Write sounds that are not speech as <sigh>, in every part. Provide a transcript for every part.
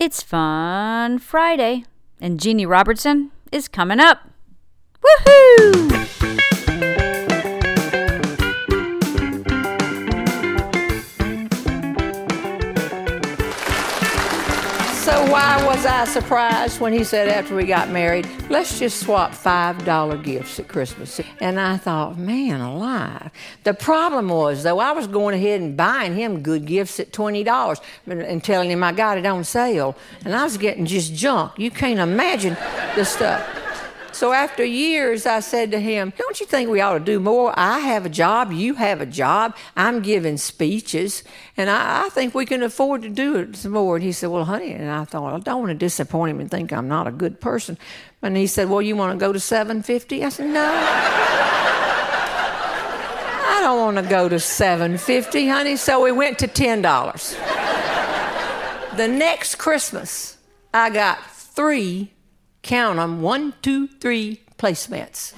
It's Fun Friday, and Jeanne Robertson is coming up. Woohoo! So why was I surprised when he said after we got married, let's just swap $5 gifts at Christmas? And I thought, man alive. The problem was, though, I was going ahead and buying him good gifts at $20 and, and telling him I got it on sale. And I was getting just junk. You can't imagine the stuff. So after years, I said to him, Don't you think we ought to do more? I have a job, you have a job, I'm giving speeches, and I, I think we can afford to do it some more. And he said, Well, honey, and I thought, I don't want to disappoint him and think I'm not a good person. And he said, Well, you want to go to 750? I said, No. I don't want to go to 750, honey. So we went to $10. the next Christmas, I got three count them one, two, three placemats.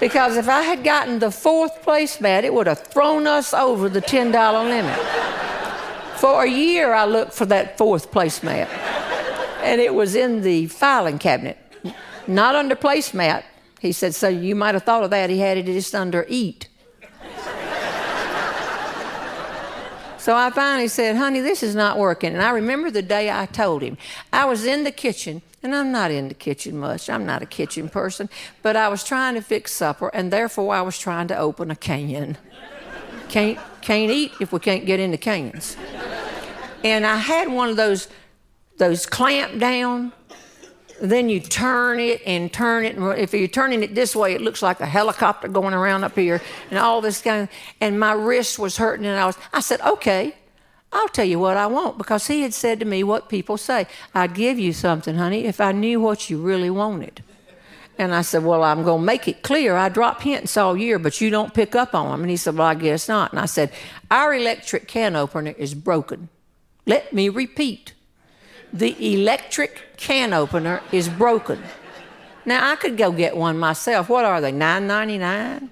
because if I had gotten the fourth placemat, it would have thrown us over the $10 limit. For a year, I looked for that fourth placemat, and it was in the filing cabinet, not under placemat. He said, So you might have thought of that. He had it just under eat. So I finally said, honey, this is not working. And I remember the day I told him. I was in the kitchen, and I'm not in the kitchen much. I'm not a kitchen person. But I was trying to fix supper, and therefore I was trying to open a can. Can't, can't eat if we can't get into cans. And I had one of those, those clamp down then you turn it and turn it. And if you're turning it this way, it looks like a helicopter going around up here and all this kind of, and my wrist was hurting and I was, I said, okay, I'll tell you what I want because he had said to me what people say. I'd give you something, honey, if I knew what you really wanted. And I said, Well, I'm going to make it clear. I drop hints all year, but you don't pick up on them. And he said, Well, I guess not. And I said, Our electric can opener is broken. Let me repeat the electric can opener is broken. Now I could go get one myself. What are they? Nine ninety nine,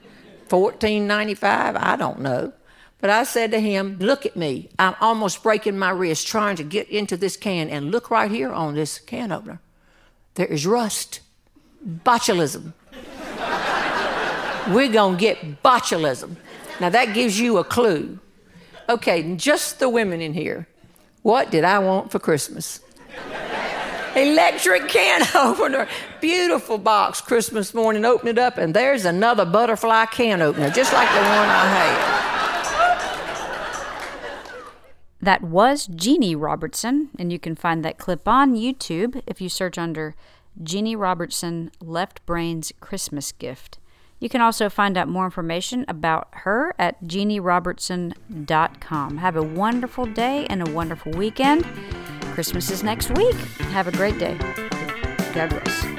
fourteen ninety five? I don't know. But I said to him, "Look at me. I'm almost breaking my wrist trying to get into this can, and look right here on this can opener. There is rust, botulism. We're gonna get botulism. Now that gives you a clue. Okay, just the women in here. What did I want for Christmas? Electric can <laughs> opener. Beautiful box Christmas morning. Open it up, and there's another butterfly can opener, just like the one I had. That was Jeanne Robertson, and you can find that clip on YouTube if you search under Jeanne Robertson Left Brain's Christmas Gift. You can also find out more information about her at jeannerobertson.com. Have a wonderful day and a wonderful weekend. Christmas is next week. Have a great day. Bless.